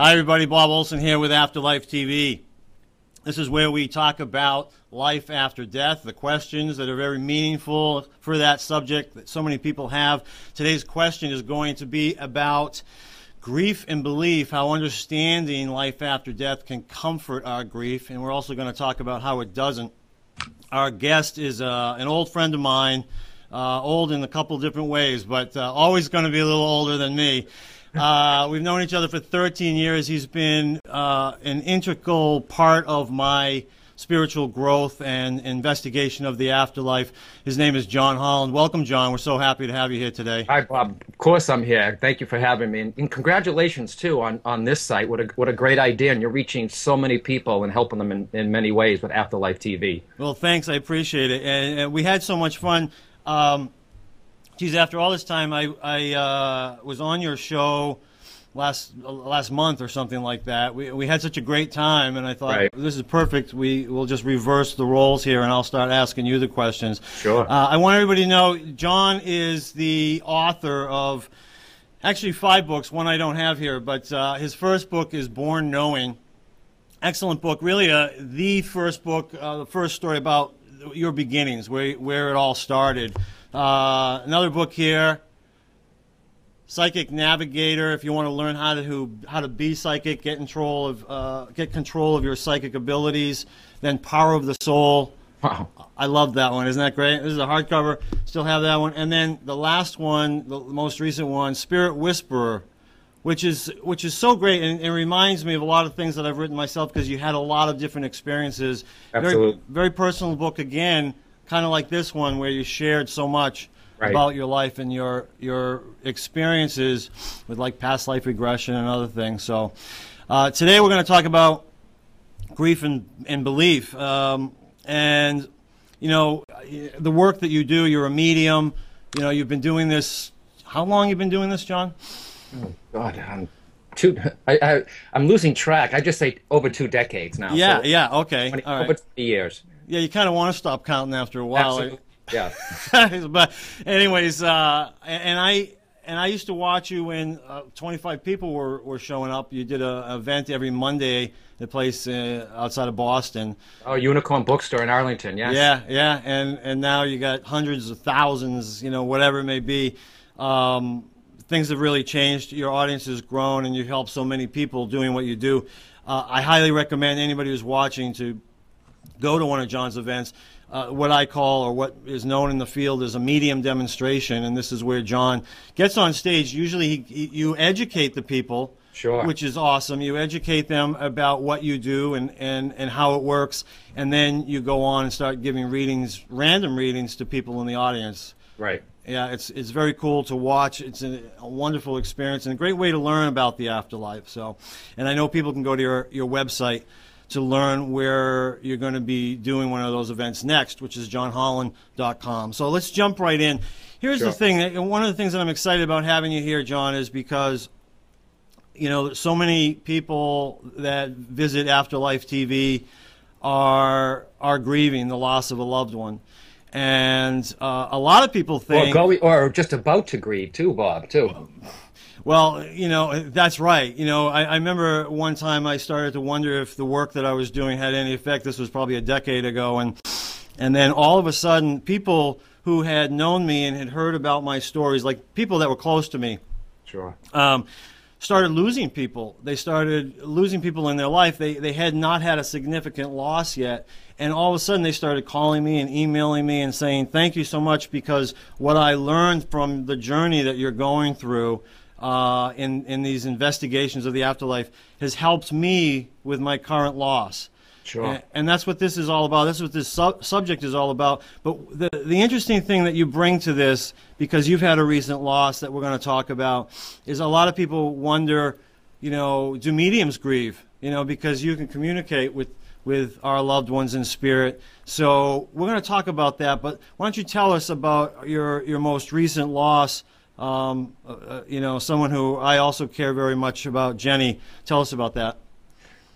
Hi, everybody. Bob Olson here with Afterlife TV. This is where we talk about life after death, the questions that are very meaningful for that subject that so many people have. Today's question is going to be about grief and belief, how understanding life after death can comfort our grief, and we're also going to talk about how it doesn't. Our guest is uh, an old friend of mine, uh, old in a couple different ways, but uh, always going to be a little older than me. Uh, we've known each other for 13 years. He's been uh, an integral part of my spiritual growth and investigation of the afterlife. His name is John Holland. Welcome, John. We're so happy to have you here today. Hi, Bob. Of course, I'm here. Thank you for having me, and, and congratulations too on, on this site. What a what a great idea, and you're reaching so many people and helping them in, in many ways with Afterlife TV. Well, thanks. I appreciate it, and, and we had so much fun. Um, geez, after all this time, I I uh, was on your show last last month or something like that. We we had such a great time, and I thought Right. this is perfect. We will just reverse the roles here, and I'll start asking you the questions. Sure. Uh, I want everybody to know John is the author of actually five books. One I don't have here, but uh, his first book is Born Knowing. Excellent book, really. Uh, the first book, uh, the first story about your beginnings, where where it all started. Uh, another book here, Psychic Navigator. If you want to learn how to who, how to be psychic, get control of uh, get control of your psychic abilities. Then Power of the Soul. Wow. I love that one. Isn't that great? This is a hardcover. Still have that one. And then the last one, the most recent one, Spirit Whisperer, which is which is so great and it reminds me of a lot of things that I've written myself because you had a lot of different experiences. Very, Absolutely. very personal book again, kind of like this one where you shared so much Right. about your life and your your experiences with like past life regression and other things. So uh, today we're going to talk about grief and, and belief. Um, and, you know, the work that you do, you're a medium. You know, you've been doing this. How long you've been doing this, John? God, I'm two. I, I I'm losing track. I just say over two decades now. Yeah, so yeah, okay. 20, All over right. 20 years. Yeah, you kind of want to stop counting after a while. Absolutely. Yeah. but anyways, uh, and I and I used to watch you when uh, 25 people were, were showing up. You did a event every Monday at a place uh, outside of Boston. Oh, Unicorn Bookstore in Arlington. Yes. Yeah, yeah, and and now you got hundreds of thousands, you know, whatever it may be. Um, things have really changed. Your audience has grown, and you help so many people doing what you do. Uh, I highly recommend anybody who's watching to go to one of John's events. Uh, what I call, or what is known in the field, as a medium demonstration, and this is where John gets on stage. Usually, he, he, you educate the people, Sure. which is awesome. You educate them about what you do and, and, and how it works, and then you go on and start giving readings, random readings to people in the audience. Right. Yeah, it's it's very cool to watch. It's a, a wonderful experience and a great way to learn about the afterlife. So, and I know people can go to your, your website to learn where you're going to be doing one of those events next, which is johnholland.com. So let's jump right in. Here's the thing, one of the things that I'm excited about having you here, John, is because you know so many people that visit Afterlife TV are are grieving the loss of a loved one. And uh, a lot of people Or think, going, or just about to grieve too, Bob. Too. Well, you know, that's right. You know, I, I remember one time I started to wonder if the work that I was doing had any effect. This was probably a decade ago, and and then all of a sudden, people who had known me and had heard about my stories, like people that were close to me, Sure. um, started losing people. They started losing people in their life. They, they had not had a significant loss yet. And all of a sudden, they started calling me and emailing me and saying, Thank you so much because what I learned from the journey that you're going through uh, in, in these investigations of the afterlife has helped me with my current loss. Sure. And, and that's what this is all about. That's what this sub- subject is all about. But the, the interesting thing that you bring to this, because you've had a recent loss that we're going to talk about, is a lot of people wonder, you know, do mediums grieve? You know, because you can communicate with, with our loved ones in spirit. So we're going to talk about that. But why don't you tell us about your, your most recent loss? Um, uh, uh, you know, someone who I also care very much about, Jenny. Tell us about that.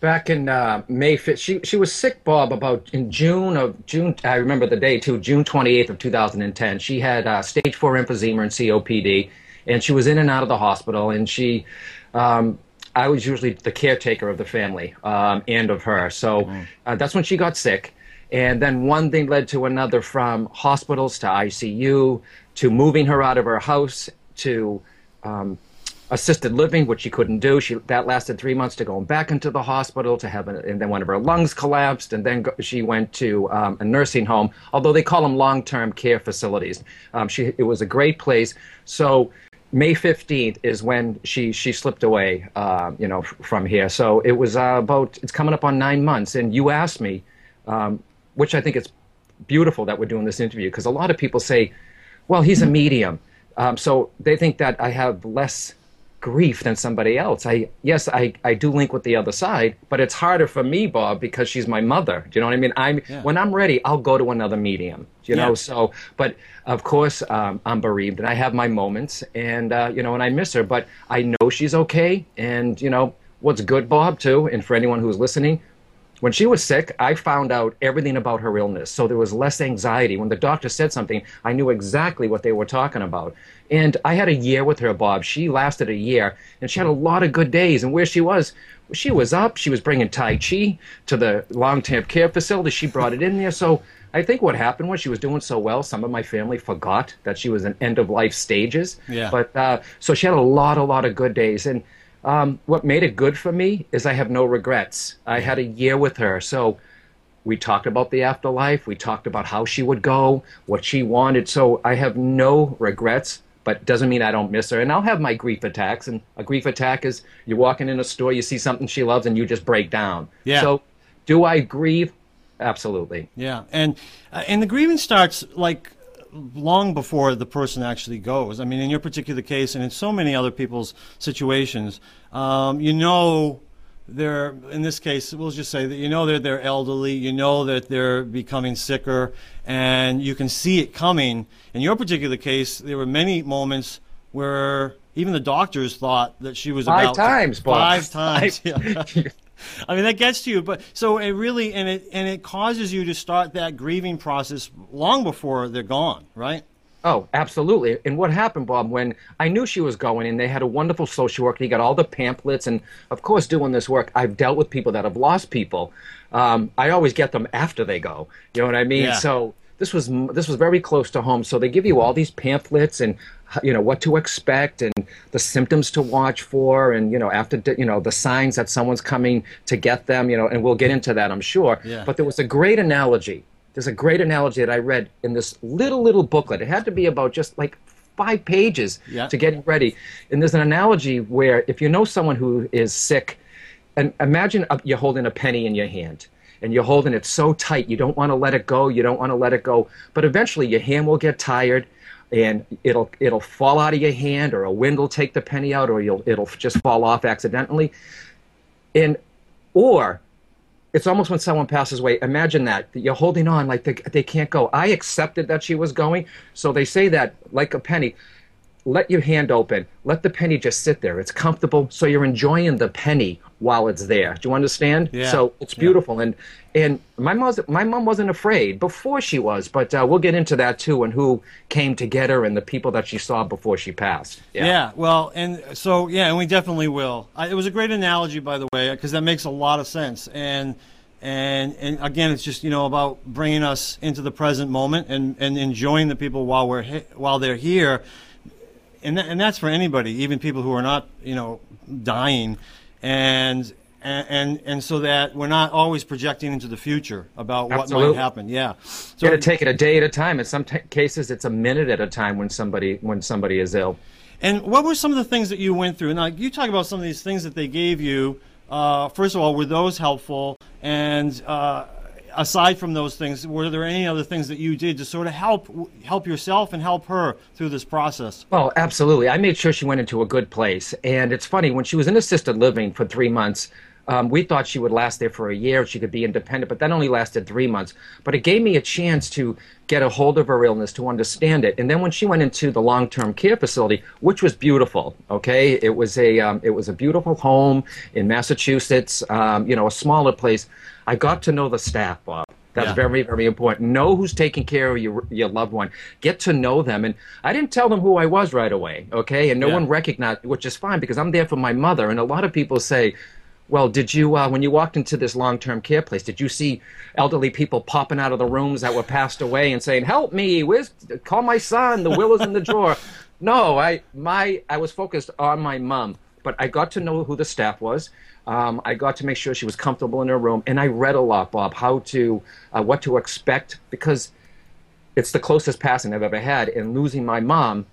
Back in uh, May 5th, she she was sick, Bob, about in June of June. I remember the day too, June 28th of 2010. She had uh, stage four emphysema and COPD, and she was in and out of the hospital. And she, um, I was usually the caretaker of the family um, and of her. So uh, that's when she got sick. And then one thing led to another from hospitals to ICU to moving her out of her house to um, assisted living, which she couldn't do. She that lasted three months to going back into the hospital to have, a, and then one of her lungs collapsed, and then go, she went to um, a nursing home. Although they call them long-term care facilities, um, she it was a great place. So. May 15th is when she, she slipped away, uh, you know, from here. So it was uh, about, it's coming up on nine months. And you asked me, um, which I think it's beautiful that we're doing this interview, because a lot of people say, well, he's a medium. Um, so they think that I have less grief than somebody else. I yes, I, I do link with the other side, but it's harder for me, Bob, because she's my mother. Do you know what I mean? I'm Yeah. when I'm ready, I'll go to another medium. You know, so but of course um, I'm bereaved and I have my moments, and uh, you know, and I miss her, but I know she's okay. And you know, what's good, Bob, too, and for anyone who's listening, when she was sick, I found out everything about her illness. So there was less anxiety. When the doctor said something, I knew exactly what they were talking about. And I had a year with her, Bob. She lasted a year, and she had a lot of good days. And where she was, she was up. She was bringing Tai Chi to the long term care facility. She brought it in there. So I think what happened was she was doing so well, some of my family forgot that she was in end of life stages. Yeah. But uh, so she had a lot, a lot of good days. And um, what made it good for me is I have no regrets. I had a year with her, so we talked about the afterlife. We talked about how she would go, what she wanted. So I have no regrets, but doesn't mean I don't miss her. And I'll have my grief attacks. And a grief attack is you're walking in a store, you see something she loves, and you just break down. Yeah. So do I grieve? Absolutely. Yeah, and uh, and the grieving starts like long before the person actually goes. I mean, in your particular case, and in so many other people's situations, um, you know, they're in this case. We'll just say that you know that they're elderly. You know that they're becoming sicker, and you can see it coming. In your particular case, there were many moments where even the doctors thought that she was Five about to- times, Five times. I mean that gets to you, but so it really and it and it causes you to start that grieving process long before they're gone, right? Oh, absolutely. And what happened, Bob, when I knew she was going and they had a wonderful social worker, he got all the pamphlets. And of course, doing this work, I've dealt with people that have lost people. Um, I always get them after they go. You know what I mean? Yeah. So this was this was very close to home. So they give you all these pamphlets and you know what to expect and the symptoms to watch for and you know after you know the signs that someone's coming to get them. You know, and we'll get into that, I'm sure. Yeah. But there was a great analogy there's a great analogy that I read in this little little booklet. It had to be about just like five pages Yeah. to get ready. And there's an analogy where if you know someone who is sick, and imagine you're holding a penny in your hand. And you're holding it so tight, you don't want to let it go. You don't want to let it go. But eventually, your hand will get tired, and it'll it'll fall out of your hand, or a wind will take the penny out, or you'll it'll just fall off accidentally. And or it's almost when someone passes away. Imagine that, that you're holding on like they, they can't go. I accepted that she was going, so they say that like a penny. Let your hand open. Let the penny just sit there. It's comfortable, so you're enjoying the penny while it's there. Do you understand? Yeah. So it's beautiful, and and my mom my mom wasn't afraid before she was, but uh, we'll get into that too, and who came to get her, and the people that she saw before she passed. Yeah. well, and so yeah, and we definitely will. I, it was a great analogy, by the way, because that makes a lot of sense. And and and again, it's just you know about bringing us into the present moment and and enjoying the people while we're while they're here. And that, and that's for anybody, even people who are not you know dying, and. And, and and so that we're not always projecting into the future about what Absolutely. might happen. Yeah. So you got to take it a day at a time. In some t- cases, it's a minute at a time when somebody when somebody is ill. And what were some of the things that you went through? Now, you talk about some of these things that they gave you. Uh, first of all, were those helpful? And uh, aside from those things, were there any other things that you did to sort of help help yourself and help her through this process? Well, absolutely. I made sure she went into a good place. And it's funny, when she was in assisted living for three months, um, we thought she would last there for a year. She could be independent, but that only lasted three months. But it gave me a chance to get a hold of her illness, to understand it. And then when she went into the long-term care facility, which was beautiful, okay, it was a um, it was a beautiful home in Massachusetts, um, you know, a smaller place. I got to know the staff, Bob. That's Yeah. very, very important. Know who's taking care of your your loved one. Get to know them. And I didn't tell them who I was right away, okay? And no Yeah. one recognized, which is fine because I'm there for my mother. And a lot of people say, "Well, did you uh, when you walked into this long-term care place, did you see elderly people popping out of the rooms that were passed away and saying, "Help me! Where's call my son? The will is in the drawer." No, I my I was focused on my mom, but I got to know who the staff was. Um, I got to make sure she was comfortable in her room, and I read a lot, Bob, how to, uh, what to expect, because it's the closest passing I've ever had, and losing my mom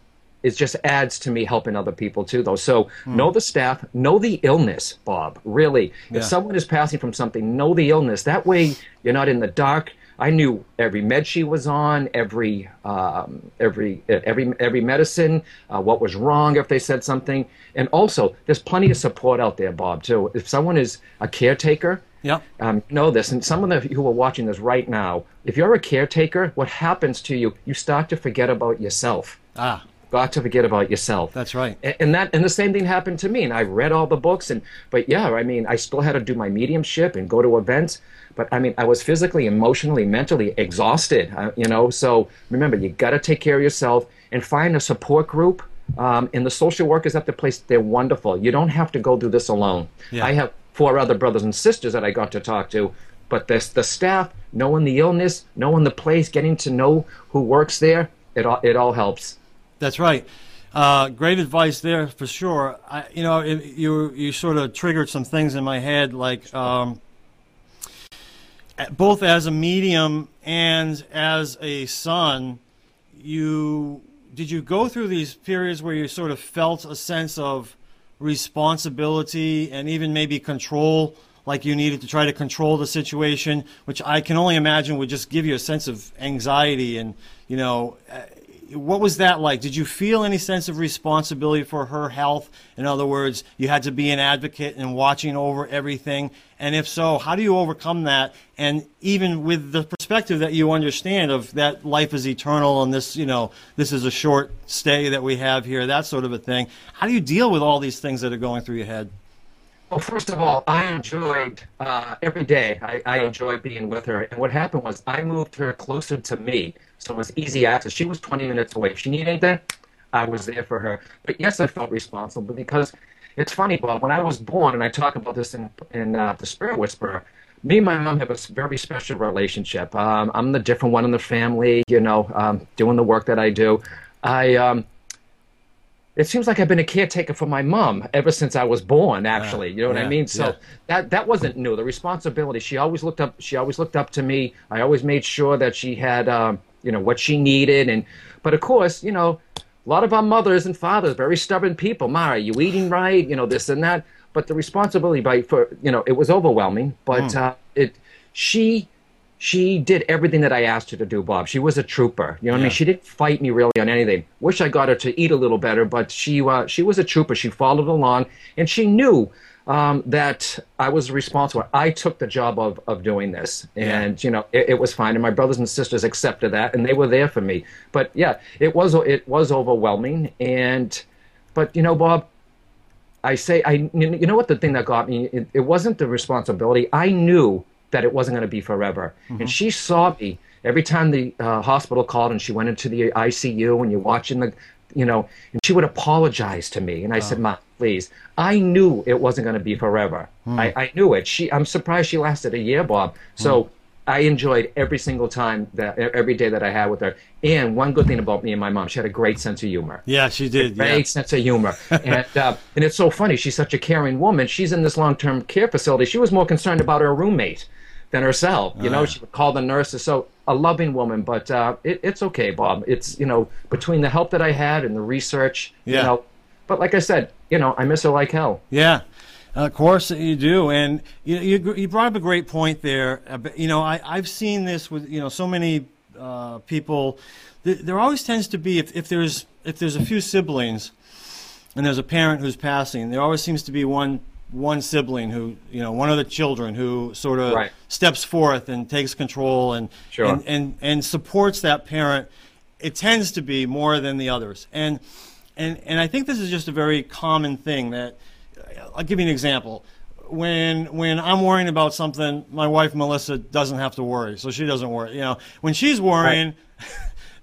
is just adds to me helping other people too, though. So know the staff, know the illness, Bob. Really, Yeah. if someone is passing from something, know the illness. That way, you're not in the dark. I knew every med she was on, every um, every every every medicine, uh, what was wrong if they said something, and also there's plenty of support out there, Bob. Too. If someone is a caretaker, Yep. um, know this, and some of the who are watching this right now, if you're a caretaker, what happens to you? You start to forget about yourself. Ah, Got to forget about yourself. that's right. And that and the same thing happened to me and i read all the books and but yeah i mean i still had to do my mediumship and go to events but i mean i was physically emotionally mentally exhausted uh, you know so remember you got to take care of yourself and find a support group um, and the social workers at the place they're wonderful you don't have to go through this alone Yeah. i have four other brothers and sisters that i got to talk to but this the staff knowing the illness knowing the place getting to know who works there it all it all helps That's right. Uh, great advice there for sure. I, you know, it, you you sort of triggered some things in my head, like um, both as a medium and as a son. You did you go through these periods where you sort of felt a sense of responsibility and even maybe control, like you needed to try to control the situation, which I can only imagine would just give you a sense of anxiety and you know what was that like? Did you feel any sense of responsibility for her health? In other words, you had to be an advocate and watching over everything. And if so, how do you overcome that? And even with the perspective that you understand of that life is eternal and this, you know, this is a short stay that we have here, that sort of a thing. How do you deal with all these things that are going through your head? Well, first of all, I enjoyed uh, every day. I, I enjoyed being with her. And what happened was I moved her closer to me, so it was easy access. She was 20 minutes away. If she needed anything, I was there for her. But yes, I felt responsible because it's funny, Bob. When I was born, and I talk about this in in uh, the Spirit Whisperer, me and my mom have a very special relationship. Um, I'm the different one in the family, you know, um, doing the work that I do. I um, it seems like I've been a caretaker for my mom ever since I was born. Actually, you know what yeah, I mean. So yeah. that that wasn't new. The responsibility. She always looked up. She always looked up to me. I always made sure that she had, um, you know, what she needed. And but of course, you know, a lot of our mothers and fathers, very stubborn people. Ma, are you eating right? You know, this and that. But the responsibility by for you know, it was overwhelming. But uh, it she she did everything that I asked her to do, Bob. She was a trooper. You know what I mean? She didn't fight me really on anything. Wish I got her to eat a little better, but she uh, she was a trooper. She followed along, and she knew um, that I was responsible. I took the job of, of doing this, and you know it, it was fine. And my brothers and sisters accepted that, and they were there for me. But yeah, it was it was overwhelming, and but you know, Bob, I say I you know what the thing that got me it, it wasn't the responsibility. I knew that it wasn't going to be forever, and she saw me every time the uh, hospital called and she went into the ICU and you're watching the you know and she would apologize to me and I said, oh. "Ma, please." I knew it wasn't going to be forever. Hmm. I, I knew it. She I'm surprised she lasted a year, Bob. Hmm. So. I enjoyed every single time that every day that I had with her. And one good thing about me and my mom, she had a great sense of humor Yeah, she did. great Yeah. sense of humor. and uh, and it's so funny. She's such a caring woman. She's in this long term care facility. She was more concerned about her roommate than herself. You ah. know, she would call the nurses. So a loving woman, but uh, it, it's okay, Bob. It's you know between the help that I had and the research. Yeah. You know, but like I said, you know, I miss her like hell. Yeah, of course you do, and you you, you brought up a great point there. Uh, You know, I I've seen this with you know so many uh, people. There, there always tends to be if, if there's if there's a few siblings, and there's a parent who's passing, there always seems to be one one sibling who you know one of the children who sort of Right. steps forth and takes control and, Sure. and and and supports that parent. It tends to be more than the others, and and and I think this is just a very common thing that uh, I'll give you an example. when when I'm worrying about something, my wife Melissa doesn't have to worry, so she doesn't worry. You know, when she's worrying.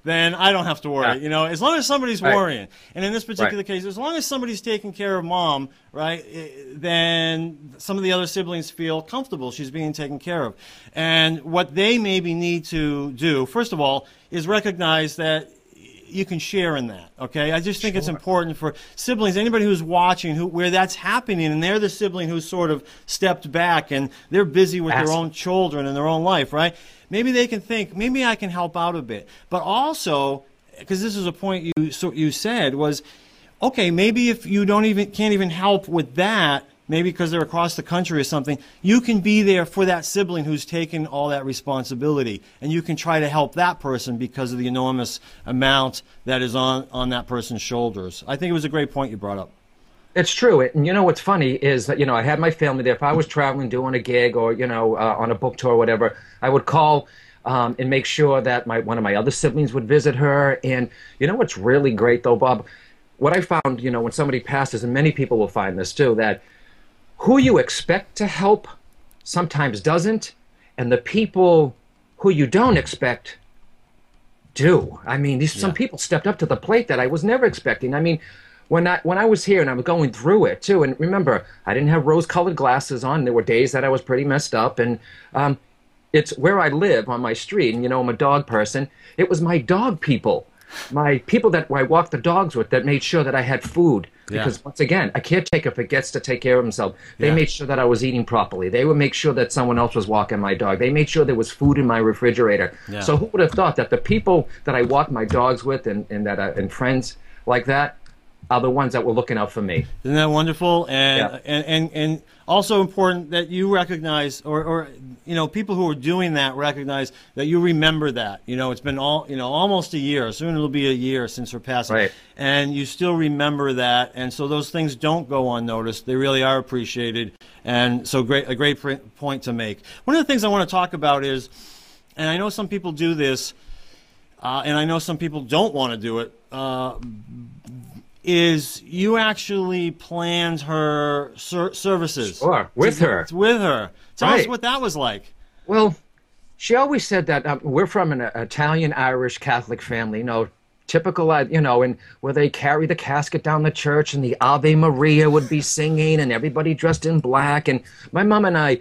Then I don't have to worry. Yeah. You know, as long as somebody's Right. worrying, and in this particular Right. case, as long as somebody's taking care of mom, right, eh, then some of the other siblings feel comfortable she's being taken care of. And what they maybe need to do, first of all, is recognize that you can share in that. Okay, I just think it's important for siblings, anybody who's watching, who where that's happening, and they're the sibling who's sort of stepped back and they're busy with their own children and their own life, right? Maybe they can think, maybe I can help out a bit, but also because this is a point you so you said was, okay, maybe if you don't even can't even help with that, maybe because they're across the country or something, you can be there for that sibling who's taken all that responsibility, and you can try to help that person because of the enormous amount that is on on that person's shoulders. I think it was a great point you brought up. It's true. And you know what's funny is that, you know, I had my family there. If I was traveling, doing a gig or, you know, uh, on a book tour or whatever, I would call um, and make sure that my one of my other siblings would visit her. And you know what's really great, though, Bob? What I found, you know, when somebody passes, and many people will find this too, that who you expect to help sometimes doesn't. And the people who you don't expect do. I mean, these some people stepped up to the plate that I was never expecting. I mean, when I when I was here and I was going through it too, and remember, I didn't have rose-colored glasses on. There were days that I was pretty messed up, and um, it's where I live on my street, and you know, I'm a dog person. It was my dog people, my people that I walked the dogs with, that made sure that I had food. Yeah. Because once again, a caretaker forgets to take care of himself. They Yeah. made sure that I was eating properly. They would make sure that someone else was walking my dog. They made sure there was food in my refrigerator. Yeah. So who would have thought that the people that I walked my dogs with and, and that I, and friends like that are the ones that were looking out for me. Isn't that wonderful? And Yeah. and, and and also important that you recognize, or, or you know, people who are doing that recognize that you remember that. You know, it's been all you know almost a year. Soon it'll be a year since her passing, Right. and you still remember that. And so those things don't go unnoticed. They really are appreciated. And so great, a great point to make. One of the things I want to talk about is, and I know some people do this, uh, and I know some people don't want to do it. Uh, is you actually planned her ser- services. Sure, with To- her. With her. Tell us what that was like. Well, she always said that um, we're from an uh, Italian Irish Catholic family, you know, typical, uh, you know, and where they carry the casket down the church and the Ave Maria would be singing and everybody dressed in black. And my mom and I,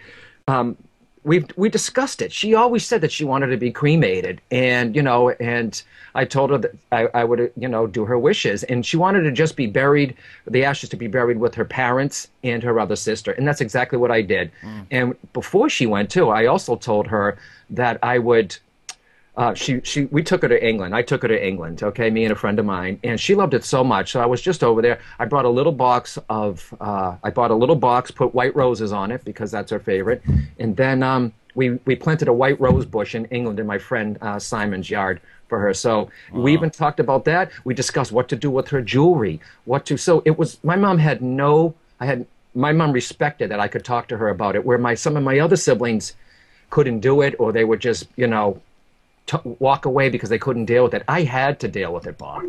um, we we discussed it. She always said that she wanted to be cremated, and you know, and I told her that I, I would, you know, do her wishes, and she wanted to just be buried, the ashes to be buried with her parents and her other sister, and that's exactly what I did. Mm. And before she went too, I also told her that I would. Uh, she she we took her to England. I took her to England. Okay, me and a friend of mine, and she loved it so much. So I was just over there. I brought a little box of uh, I bought a little box, put white roses on it because that's her favorite, and then um, we we planted a white rose bush in England in my friend uh, Simon's yard for her. So we even talked about that. We discussed what to do with her jewelry, what to. So it was my mom had no. I had my mom respected that I could talk to her about it. Where my some of my other siblings couldn't do it, or they would just you know t- walk away because they couldn't deal with it. I had to deal with it, Bob.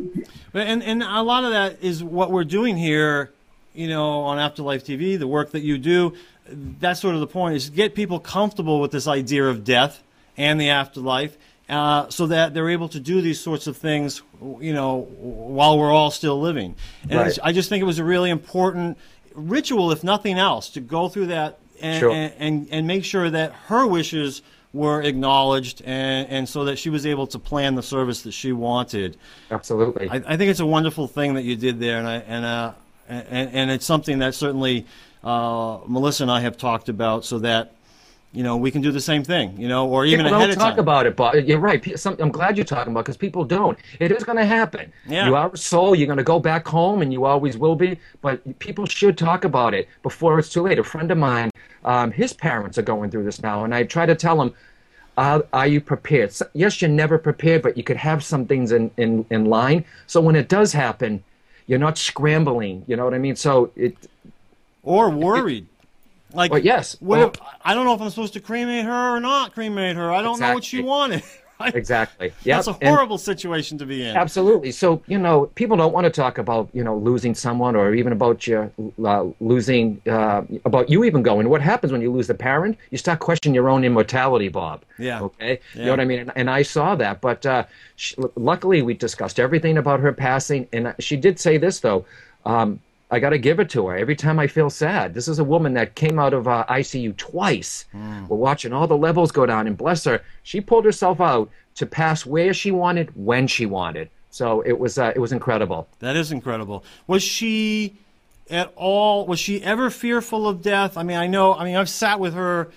And, and a lot of that is what we're doing here, you know, on Afterlife TV, the work that you do. That's sort of the point is get people comfortable with this idea of death and the afterlife. Uh, so that they're able to do these sorts of things, you know, while we're all still living. And Right. I just think it was a really important ritual, if nothing else, to go through that and, Sure. and, and, and make sure that her wishes were acknowledged and, and so that she was able to plan the service that she wanted. Absolutely. I, I think it's a wonderful thing that you did there, and I, and, uh, and and it's something that certainly uh, Melissa and I have talked about, so that you know we can do the same thing, you know, or even People ahead don't of talk time. about it, but You're right. Some- I'm glad you're talking about because people don't. It is going to happen. Yeah. You are a soul. You're going to go back home, and you always will be. But people should talk about it before it's too late. A friend of mine, um, his parents are going through this now, and I try to tell him, uh, "Are you prepared? S- Yes, you're never prepared, but you could have some things in, in in line. So when it does happen, you're not scrambling. You know what I mean? So it. or worried. Like, Well, yes. what Well- if, I don't know if I'm supposed to cremate her or not cremate her. I don't know what she wanted. Right? Exactly. Yeah. That's a And- horrible situation to be in. Absolutely. So, you know, people don't want to talk about, you know, losing someone or even about your uh, losing, uh, about you even going. What happens when you lose a parent? You start questioning your own immortality, Bob. Yeah. Okay. Yeah. You know what I mean? And, and I saw that. But uh, sh luckily, we discussed everything about her passing. And she did say this, though. Um, I got to give it to her. Every time I feel sad, this is a woman that came out of uh, ICU twice. Hmm. We're watching all the levels go down, and bless her, she pulled herself out to pass where she wanted, when she wanted. So it was uh, it was incredible. That is incredible. Was she at all? Was she ever fearful of death? I mean, I know. I mean, I've sat with her,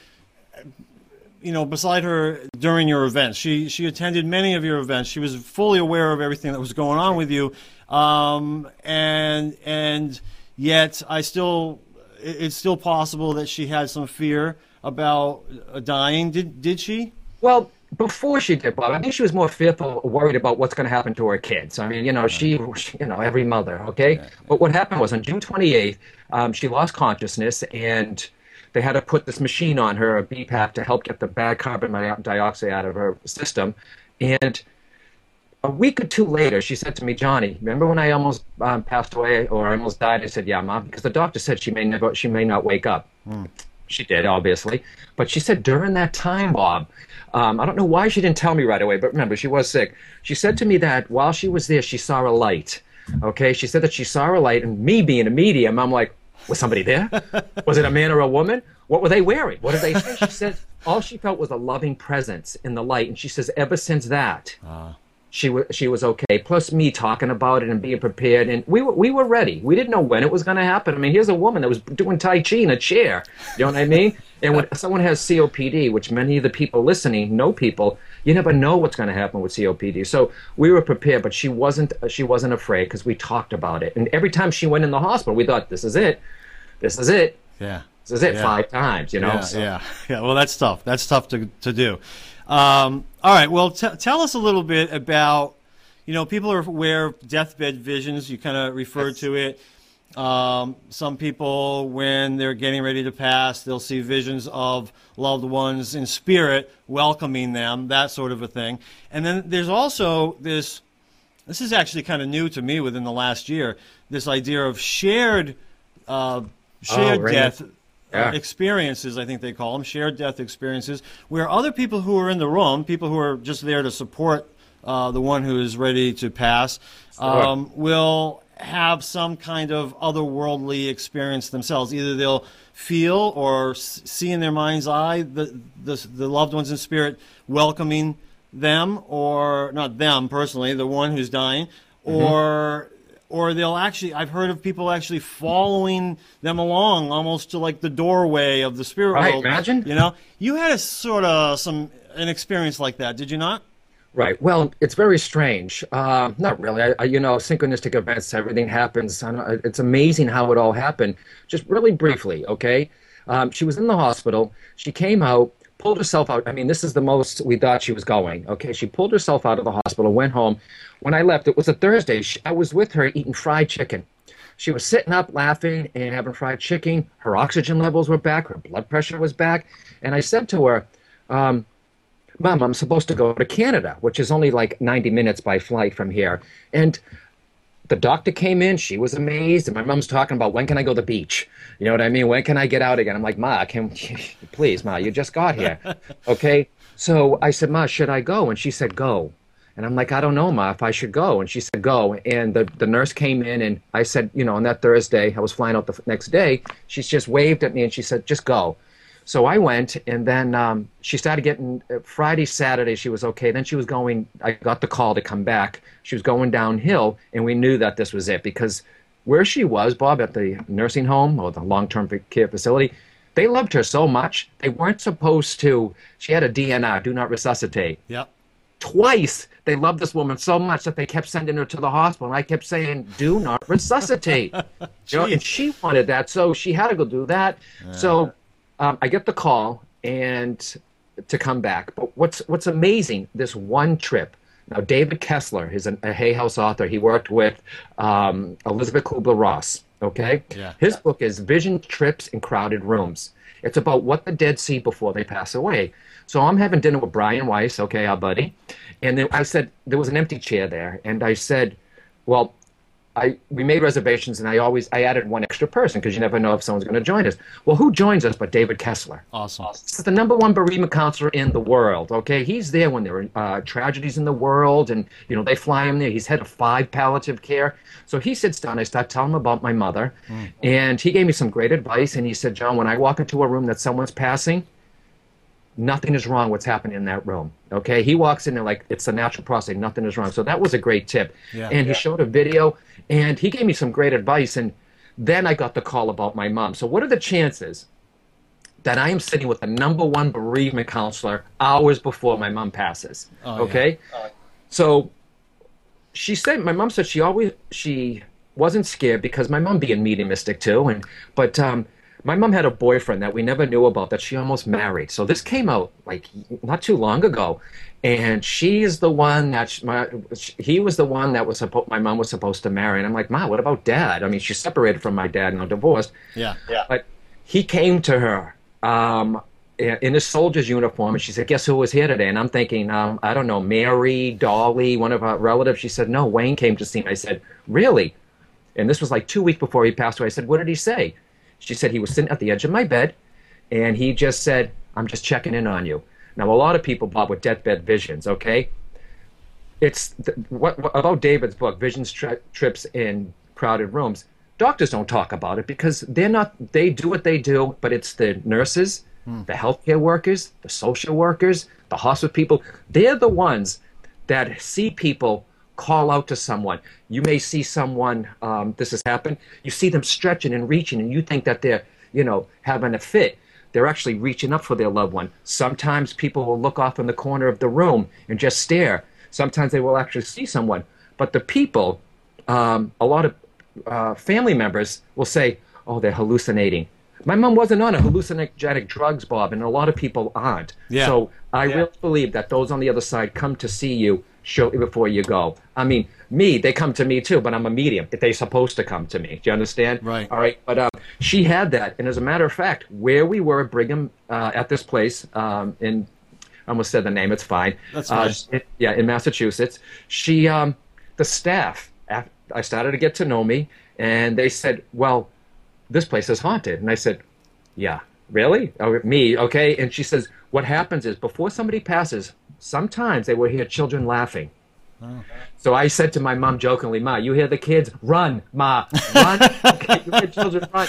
you know, beside her during your events. She she attended many of your events. She was fully aware of everything that was going on with you, um, and and yet I still, it's still possible that she had some fear about uh, dying. Did did she? Well, before she did, Bob, I think she was more fearful, worried about what's going to happen to her kids. I mean, you know, she, you know, every mother, okay? But what happened was on June 28th, um, she lost consciousness and they had to put this machine on her, a BPAP, to help get the bad carbon dioxide out of her system. And a week or two later, she said to me, Johnny, remember when I almost um, passed away or I almost died? I said, yeah, mom, because the doctor said she may never, she may not wake up. She did, obviously. But she said during that time, Bob, um, I don't know why she didn't tell me right away, but remember, she was sick. She said to me that while she was there, she saw a light. Okay? She said that she saw a light, and me being a medium, I'm like, was somebody there? was it a man or a woman? What were they wearing? What did they say? She said all she felt was a loving presence in the light. And she says, ever since that, ah. she was she was okay. Plus me talking about it and being prepared, and we were we were ready. We didn't know when it was going to happen. I mean, here's a woman that was doing tai chi in a chair. You know what I mean? And when someone has COPD, which many of the people listening know people, you never know what's going to happen with COPD. So we were prepared, but she wasn't she wasn't afraid because we talked about it. And every time she went in the hospital, we thought, this is it, this is it, Yeah. this is it, Yeah. five times. You know? Yeah, So- yeah, yeah. Well, that's tough. That's tough to to do. Um, all right. Well, t- tell us a little bit about. You know, people are aware of deathbed visions. You kind of referred to it. Um, some people, when they're getting ready to pass, they'll see visions of loved ones in spirit welcoming them, that sort of a thing. And then there's also this. This is actually kind of new to me within the last year. This idea of shared, uh, shared right. death Yeah. experiences, I think they call them, shared death experiences, where other people who are in the room, people who are just there to support uh, the one who is ready to pass, um, will have some kind of otherworldly experience themselves. Either they'll feel or see in their mind's eye the, the, the loved ones in spirit welcoming them, or not them personally, the one who's dying, or or they'll actually i've heard of people actually following them along almost to like the doorway of the spirit Right, world imagine. you know you had a sort of some an experience like that did you not Right. Well, it's very strange. Uh, not really. I, I, you know, synchronistic events, everything happens. It's amazing how it all happened. Just really briefly, okay? Um, she was in the hospital. She came out, pulled herself out. I mean, this is the most we thought she was going. Okay, she pulled herself out of the hospital, went home. When I left, it was a Thursday. She, I was with her eating fried chicken. She was sitting up laughing and having fried chicken. Her oxygen levels were back. Her blood pressure was back. And I said to her, um, Mom, I'm supposed to go to Canada, which is only like 90 minutes by flight from here. And the doctor came in. She was amazed. And my mom's talking about when can I go to the beach? You know what I mean? When can I get out again? I'm like, Ma, can please, Ma, you just got here. Okay. So I said, Ma, should I go? And she said, Go. And I'm like, I don't know, Ma, if I should go. And she said, Go. And the, the nurse came in, and I said, You know, on that Thursday, I was flying out the next day. She just waved at me and she said, Just go. So I went, and then um, she started getting uh, Friday, Saturday. She was okay. Then she was going. I got the call to come back. She was going downhill, and we knew that this was it because where she was, Bob, at the nursing home or the long-term care facility, they loved her so much. They weren't supposed to. She had a DNR, do not resuscitate. yep Twice they loved this woman so much that they kept sending her to the hospital. And I kept saying, "Do not resuscitate." you know, and she wanted that, so she had to go do that. So um, I get the call and to come back. But what's what's amazing? This one trip. Now, David Kessler is an, a Hay House author. He worked with um, Elizabeth Kubler-Ross. Okay? Yeah. His book is Vision Trips in Crowded Rooms. It's about what the dead see before they pass away. So I'm having dinner with Brian Weiss, okay, our buddy. And then I said, there was an empty chair there. And I said, well, I, we made reservations and I always I added one extra person because you never know if someone's going to join us. Well, who joins us but David Kessler? Awesome. Is the number one bereavement counselor in the world. Okay, he's there when there are uh, tragedies in the world, and you know they fly him there. He's head of five palliative care. So he sits down. I start telling him about my mother, and he gave me some great advice. And he said, John, when I walk into a room that someone's passing, nothing is wrong what's happening in that room okay? He walks in there like it's a natural process nothing is wrong. So that was a great tip. Yeah. and he showed a video and he gave me some great advice and then i got the call about my mom. So what are the chances that i am sitting with the number one bereavement counselor hours before my mom passes Oh, yeah. okay? So she said my mom said she always she wasn't scared because my mom being mediumistic too and but um my mom had a boyfriend that we never knew about that she almost married so this came out like not too long ago and she's the one that sh my he was the one that was supposed my mom was supposed to marry and i'm like ma what about dad i mean she's separated from my dad now divorced Yeah. but he came to her um, in his soldier's uniform, and she said, "Guess who was here today?" And I'm thinking, um, I don't know, Mary, Dolly, one of our relatives. She said, "No, Wayne came to see me." I said, "Really?" And this was like two weeks before he passed away. I said, "What did he say?" She said he was sitting at the edge of my bed, and he just said, "I'm just checking in on you." Now, a lot of people, Bob, with deathbed visions, okay? It's th- what, what about David's book, Visions Tri- Trips in Crowded Rooms. Doctors don't talk about it because they're not. They do what they do, but it's the nurses, hmm. the healthcare workers, the social workers, the hospital people. They're the ones that see people call out to someone. You may see someone. Um, this has happened. You see them stretching and reaching, and you think that they're, you know, having a fit. They're actually reaching up for their loved one. Sometimes people will look off in the corner of the room and just stare. Sometimes they will actually see someone. But the people, um, a lot of uh, family members will say, "Oh, they're hallucinating." My mom wasn't on a hallucinogenic drugs, Bob, and a lot of people aren't. Yeah. So I really believe that those on the other side come to see you shortly before you go. I mean, me, they come to me too, but I'm a medium. If they're supposed to come to me. Do you understand? Right. All right. But um, she had that, and as a matter of fact, where we were at Brigham uh, at this place um, in, I almost said the name. It's fine. That's Uh, nice. it- yeah, in Massachusetts. She, um, the staff, I started to get to know me, and they said, "Well, this place is haunted." And I said, "Yeah, really? Oh, me? Okay." And she says, "What happens is before somebody passes, sometimes they will hear children laughing." So I said to my mom jokingly, "Ma, you hear the kids? Run, Ma, run! okay, you hear children run."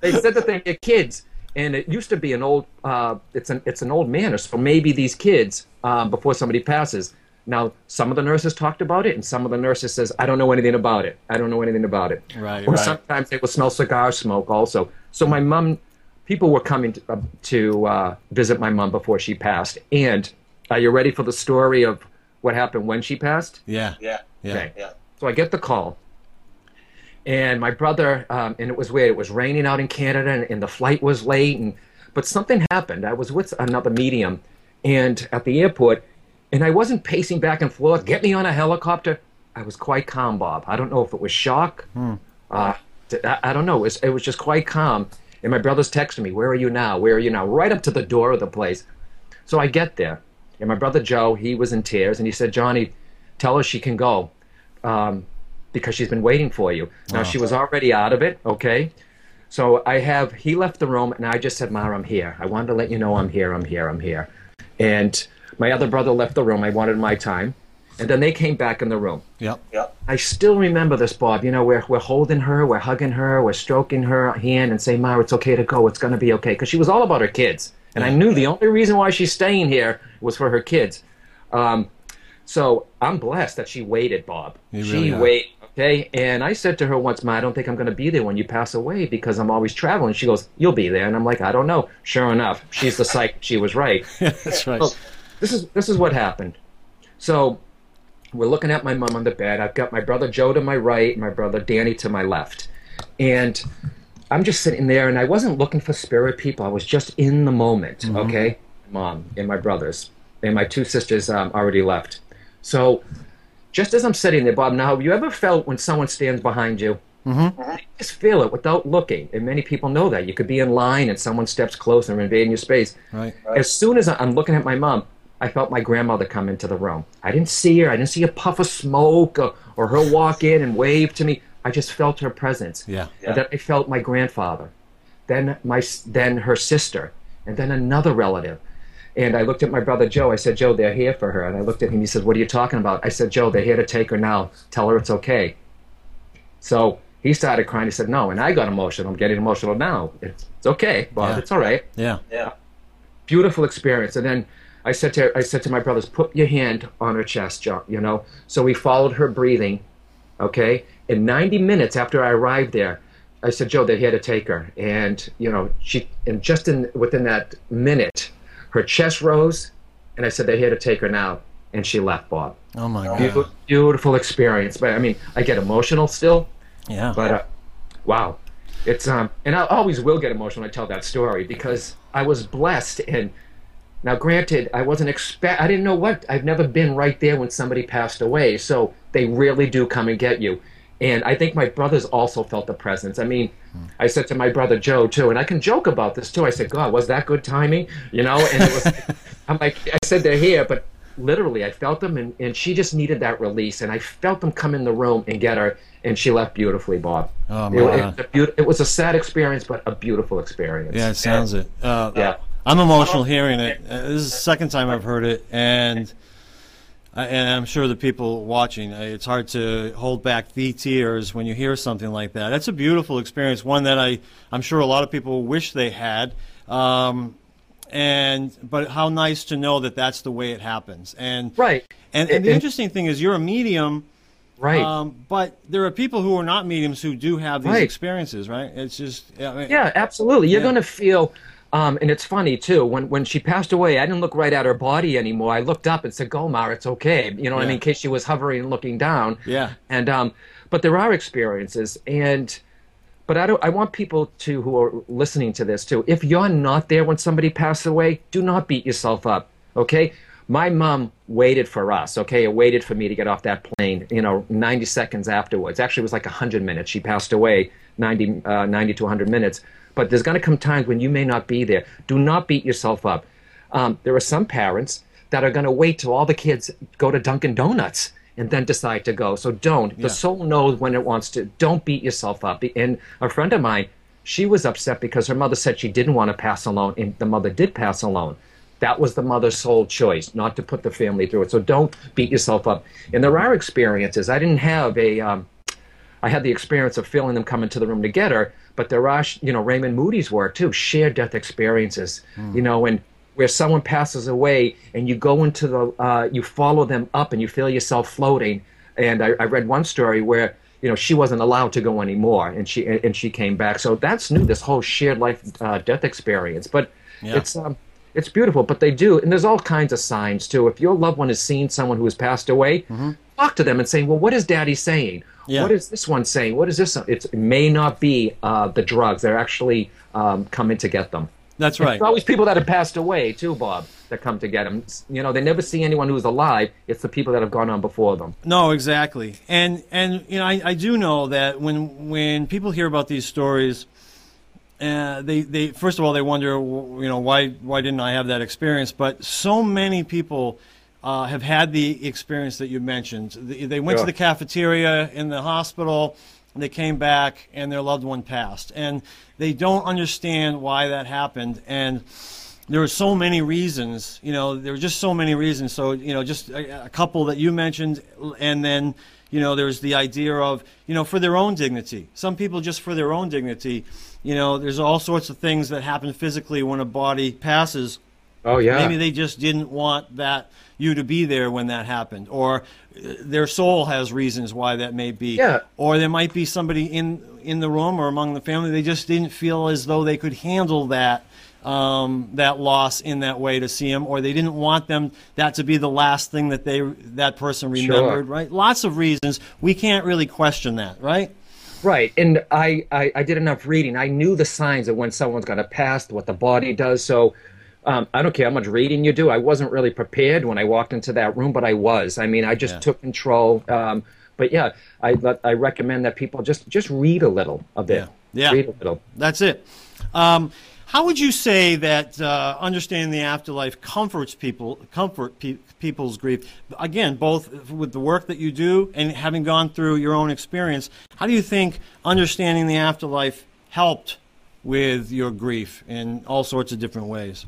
they said that they hear kids, and it used to be an old. Uh, it's an it's an old manor. So maybe these kids, um, before somebody passes. Now, some of the nurses talked about it, and some of the nurses says, "I don't know anything about it. I don't know anything about it." Right, Or right. sometimes they will smell cigar smoke also. So my mom, people were coming to, uh, to uh, visit my mom before she passed. And are you ready for the story of what happened when she passed? Yeah. Yeah. Yeah. Okay. Yeah. So I get the call, and my brother, um, and it was weird. It was raining out in Canada, and, and the flight was late, and but something happened. I was with another medium, and at the airport, and I wasn't pacing back and forth. Get me on a helicopter. I was quite calm, Bob. I don't know if it was shock. Uh, t- I, I don't know. It was, it was just quite calm. And my brother's texting me, "Where are you now? Where are you now?" Right up to the door of the place. So I get there, and my brother Joe, he was in tears, and he said, "Johnny, tell her she can go, um, because she's been waiting for you." Now she was already out of it, okay. So I have he left the room, and I just said, "Ma, I'm here. I wanted to let you know I'm here. I'm here. I'm here." And my other brother left the room. I wanted my time, and then they came back in the room. Yep. Yeah. I still remember this, Bob. You know, we're, we're holding her, we're hugging her, we're stroking her hand and saying, Ma, it's okay to go. It's going to be okay. Because she was all about her kids. And I knew the only reason why she's staying here was for her kids. Um, so I'm blessed that she waited, Bob. You she really waited, okay? And I said to her once, Ma, I don't think I'm going to be there when you pass away because I'm always traveling. She goes, You'll be there. And I'm like, I don't know. Sure enough, she's the psych. She was right. That's right. So this is this is what happened. So we're looking at my mom on the bed. I've got my brother Joe to my right, my brother Danny to my left, and I'm just sitting there. And I wasn't looking for spirit people. I was just in the moment. Okay, mom and my brothers and my two sisters um, already left. So just as I'm sitting there, Bob. Now, have you ever felt when someone stands behind you Mm-hmm. You just feel it without looking. And many people know that. You could be in line and someone steps close and invading your space. Right. As soon as I'm looking at my mom, I felt my grandmother come into the room. I didn't see her. I didn't see a puff of smoke or, or her walk in and wave to me. I just felt her presence. Yeah. And then I felt my grandfather, then my then her sister, and then another relative. And I looked at my brother Joe. I said, Joe, they're here for her. And I looked at him. He said, What are you talking about? I said, Joe, they're here to take her now. Tell her it's okay. So he started crying. He said, No. And I got emotional. I'm getting emotional now. It's, it's okay, Bob. Yeah. It's all right Yeah. Yeah. beautiful experience. And then I said to I said to my brothers, put your hand on her chest, John. You know. So we followed her breathing. Okay. In 90 minutes after I arrived there, I said, Joe, they're here to take her. And you know, she and just in within that minute, her chest rose, and I said, they're here to take her now. And she left, Bob. Oh my God. Beautiful, beautiful experience. But I mean, I get emotional still. Yeah. But uh, wow, it's um, and I always will get emotional when I tell that story because I was blessed. And now, granted, I wasn't expect, I didn't know what. I've never been right there when somebody passed away, so they really do come and get you. And I think my brothers also felt the presence. I mean, I said to my brother Joe too, and I can joke about this too. I said, "God, was that good timing?" You know, and it was. I'm like, I said they're here, but literally, I felt them, and, and she just needed that release, and I felt them come in the room and get her, and she left beautifully, Bob. Oh, It, my it God. was a beaut- it was a sad experience, but a beautiful experience. Yeah, it sounds it. Uh, Yeah. I'm emotional hearing it. Uh, this is the second time I've heard it, and I- and I'm sure the people watching, uh, it's hard to hold back the tears when you hear something like that. That's a beautiful experience, one that I I'm sure a lot of people wish they had. Um, and but how nice to know that that's the way it happens. And Right. And, and the And- interesting thing is, you're a medium. Right. Um, but there are people who are not mediums who do have these Right. experiences, right? It's just I mean, Yeah, absolutely. You're Yeah. going to feel, um, and it's funny too. When when she passed away, I didn't look right at her body anymore. I looked up and said, "Gomar, it's okay." You know what I mean? In case she was hovering and looking down. Yeah. And um, but there are experiences, and but I don't. I want people to who are listening to this too. If you're not there when somebody passes away, do not beat yourself up. Okay. My mom waited for us. Okay, it waited for me to get off that plane. You know, 90 seconds afterwards. Actually, it was like 100 minutes. She passed away 90, uh, 90 to 100 minutes. But there's going to come times when you may not be there. Do not beat yourself up. Um, there are some parents that are going to wait till all the kids go to Dunkin' Donuts and then decide to go. So don't. Yeah. The soul knows when it wants to. Don't beat yourself up. And a friend of mine, she was upset because her mother said she didn't want to pass alone, and the mother did pass alone. That was the mother's sole choice, not to put the family through it. So don't beat yourself up. And there are experiences. I didn't have a. Um, I had the experience of feeling them come into the room to get her, but there are, you know, Raymond Moody's work too, shared death experiences, you know, and where someone passes away and you go into the, uh, you follow them up and you feel yourself floating. And I, I read one story where, you know, she wasn't allowed to go anymore and she, and she came back. So that's new, this whole shared life uh, death experience. But Yeah. it's, um, it's beautiful, but they do, and there's all kinds of signs too. If your loved one has seen someone who has passed away, talk to them and say, "Well, what is Daddy saying? Yeah. What is this one saying? What is this?" It's, it may not be uh, the drugs; they're actually um, coming to get them. That's right. There's always people that have passed away too, Bob, that come to get them. You know, they never see anyone who's alive. It's the people that have gone on before them. No, exactly. And and you know, I, I do know that when when people hear about these stories, uh, they they first of all they wonder, you know, why why didn't I have that experience? But so many people. Uh, have had the experience that you mentioned. They, they went to the cafeteria in the hospital, they came back, and their loved one passed. And they don't understand why that happened. And there were so many reasons, you know, there were just so many reasons. So, you know, just a, a couple that you mentioned, and then, you know, there's the idea of, you know, for their own dignity. Some people just for their own dignity. You know, there's all sorts of things that happen physically when a body passes. Oh yeah, Maybe they just didn't want that you to be there when that happened, or uh, their soul has reasons why that may be. Yeah. Or there might be somebody in in the room or among the family they just didn't feel as though they could handle that um, that loss in that way to see him, or they didn't want them that to be the last thing that they that person Sure. remembered. Right? Lots of reasons. We can't really question that, right? Right, and I, I, I did enough reading. I knew the signs of when someone's going to pass, what the body does. So um, I don't care how much reading you do. I wasn't really prepared when I walked into that room, but I was. I mean, I just Yeah. took control. Um, but yeah, I I recommend that people just just read a little a bit. Yeah. Yeah. Read a little. That's it. Um, how would you say that uh, understanding the afterlife comforts people, comfort pe- people's grief? Again, both with the work that you do and having gone through your own experience, how do you think understanding the afterlife helped with your grief in all sorts of different ways?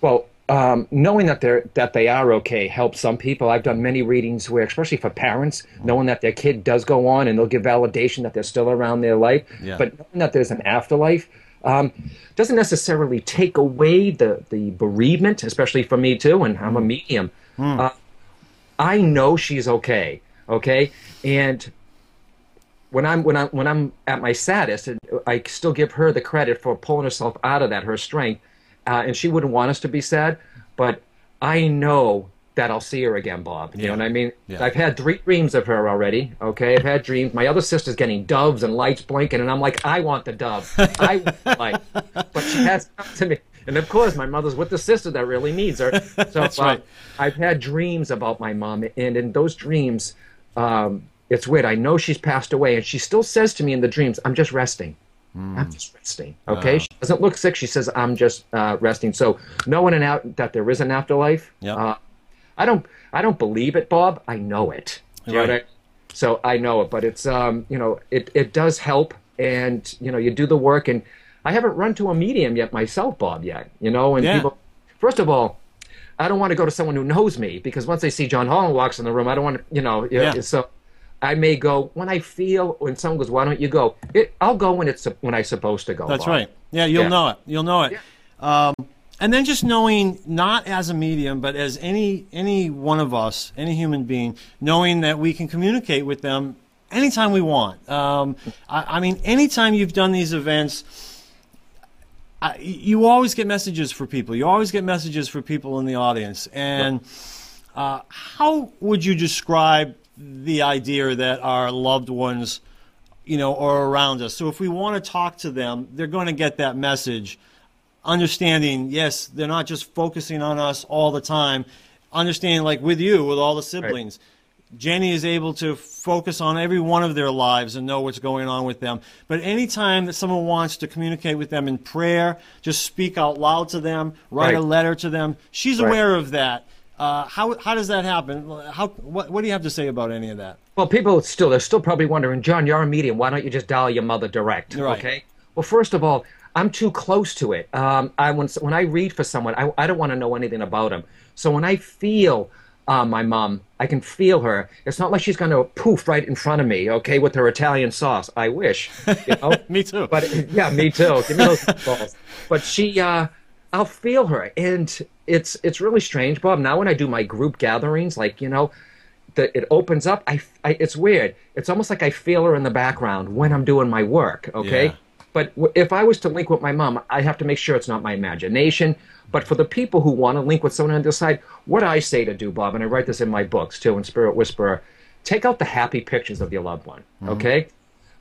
Well, um, knowing that they're that they are okay helps some people. I've done many readings where, especially for parents, knowing that their kid does go on and they'll give validation that they're still around their life, Yeah. but knowing that there's an afterlife um, doesn't necessarily take away the the bereavement, especially for me too, and I'm a medium. Uh, I know she's okay, okay, and when I'm when I when I'm at my saddest, I still give her the credit for pulling herself out of that, her strength, uh, and she wouldn't want us to be sad, but I know that I'll see her again, Bob. You Yeah. know what I mean? Yeah. I've had three dreams of her already. Okay, I've had dreams. My other sister's getting doves and lights blinking, and I'm like, I want the dove. I light, but she has come to me. And of course, my mother's with the sister that really needs her. So That's uh, right. I've had dreams about my mom, and in those dreams, um, it's weird. I know she's passed away, and she still says to me in the dreams, "I'm just resting. Hmm. I'm just resting." Okay, she doesn't look sick. She says, "I'm just uh, resting." So knowing an out that there is an afterlife, Yeah. uh, I don't, I don't believe it, Bob. I know it. Do you know Right. I- so I know it, but it's, um, you know, it it does help, and you know, you do the work, and I haven't run to a medium yet myself, Bob, yet. You know, and Yeah. people. First of all, I don't want to go to someone who knows me because once they see John Holland walks in the room, I don't want to, you know, Yeah. so I may go when I feel when someone goes, "Why don't you go?" It, I'll go when it's when I'm supposed to go. That's Bob. right. Yeah, you'll Yeah. know it. You'll know it. Um, and then just knowing, not as a medium, but as any any one of us, any human being, knowing that we can communicate with them anytime we want. Um, I, I mean, anytime you've done these events. I, you always get messages for people. You always get messages for people in the audience. And uh, how would you describe the idea that our loved ones, you know, are around us? So if we want to talk to them, they're going to get that message. Understanding, yes, they're not just focusing on us all the time. Understanding, like with you, with all the siblings. Jenny is able to focus on every one of their lives and know what's going on with them. But anytime that someone wants to communicate with them in prayer, just speak out loud to them, write a letter to them. She's Right. aware of that. Uh, how, how does that happen? How, what, what do you have to say about any of that? Well, people still they're still probably wondering, John, you're a medium. Why don't you just dial your mother direct? Right. Okay. Well, first of all, I'm too close to it. Um, I when when I read for someone, I, I don't want to know anything about them. So when I feel uh, my mom, I can feel her. It's not like she's going to poof right in front of me, okay, with her Italian sauce. I wish, you know. Me too. But yeah, me too. Give me those balls. But she, uh, I'll feel her, and it's it's really strange, Bob. Now when I do my group gatherings, like you know, that it opens up. I, I it's weird. It's almost like I feel her in the background when I'm doing my work. Okay. Yeah. But if I was to link with my mom, I have to make sure it's not my imagination. But for the people who want to link with someone on the other side, what I say to do, Bob, and I write this in my books too, in Spirit Whisperer, take out the happy pictures of your loved one. Okay?